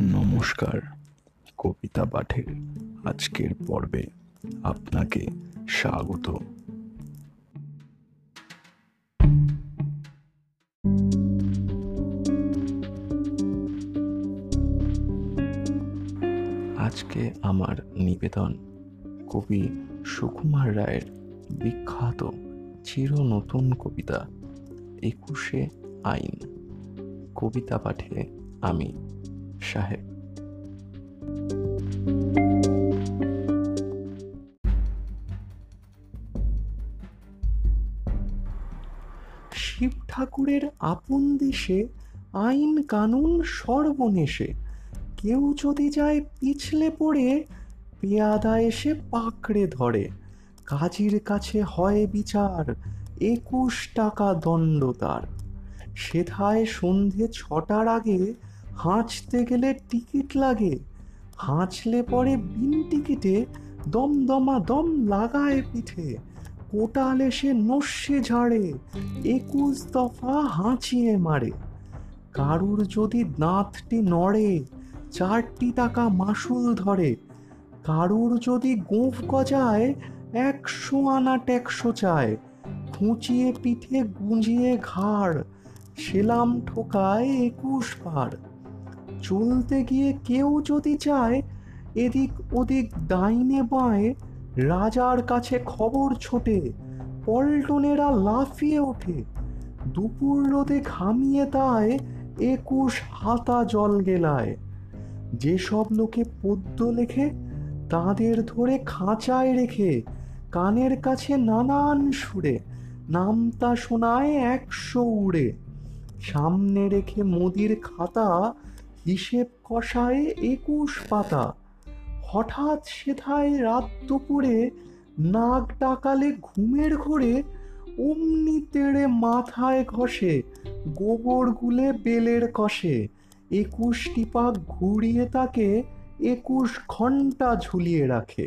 নমস্কার, কবিতা পাঠের আজকের পর্বে আপনাকে স্বাগত। আজকে আমার নিবেদন কবি সুকুমার রায়ের বিখ্যাত চির নতুন কবিতা, একুশে আইন। কবিতা পাঠে আমি সাহেব। শিব ঠাকুরের আপন দেশে আইন কানুন সর্বনেশে। কেউ যদি যায় পিছলে পড়ে, পেয়াদা এসে পাকড়ে ধরে। কাজীর কাছে হয় বিচার, একুশ টাকা দণ্ড তার। সেথায় সন্ধে ছটার আগে হাঁচতে গেলে টিকিট লাগে। হাঁচলে পরে বিন টিকিটে দমদমা দম লাগায় পিঠে। কোটাল এসে নস্যে ঝাড়ে, একুশ দফা হাঁচিয়ে মারে। কারুর যদি দাঁতটি নড়ে, চারটি টাকা মাসুল ধরে। কারুর যদি গোঁফ গজায়, একশো আনা ট্যাক্সো চায়। খুঁচিয়ে পিঠে গুঁজিয়ে ঘাড়, সেলাম ঠোকায় একুশ পার। চলতে গিয়ে কেউ যদি চায় এদিক ওদিক ডাইনে বাঁয়ে রাজার কাছে খবর ছোটে, পল্টনেরা লাফিয়ে ওঠে। দুপুর রোদে ঘামিয়ে তাই একুশ হাতা জল গেলায়। যেসব লোকে পদ্য লেখে, তাদের ধরে খাঁচায় রেখে কানের কাছে নানান সুরে নামতা শোনায় একশো উড়ে। সামনে রেখে মোদির খাতা হিসেব কষায় একুশ পাতা। হঠাৎ সেথায় রাত দুপুরে নাক ডাকালে ঘুমের ঘরে অমনি তেড়ে মাথায় ঘষে গোবর গুলে বেলের কষে। একুশটি পাক ঘুরিয়ে তাকে একুশ ঘণ্টা ঝুলিয়ে রাখে।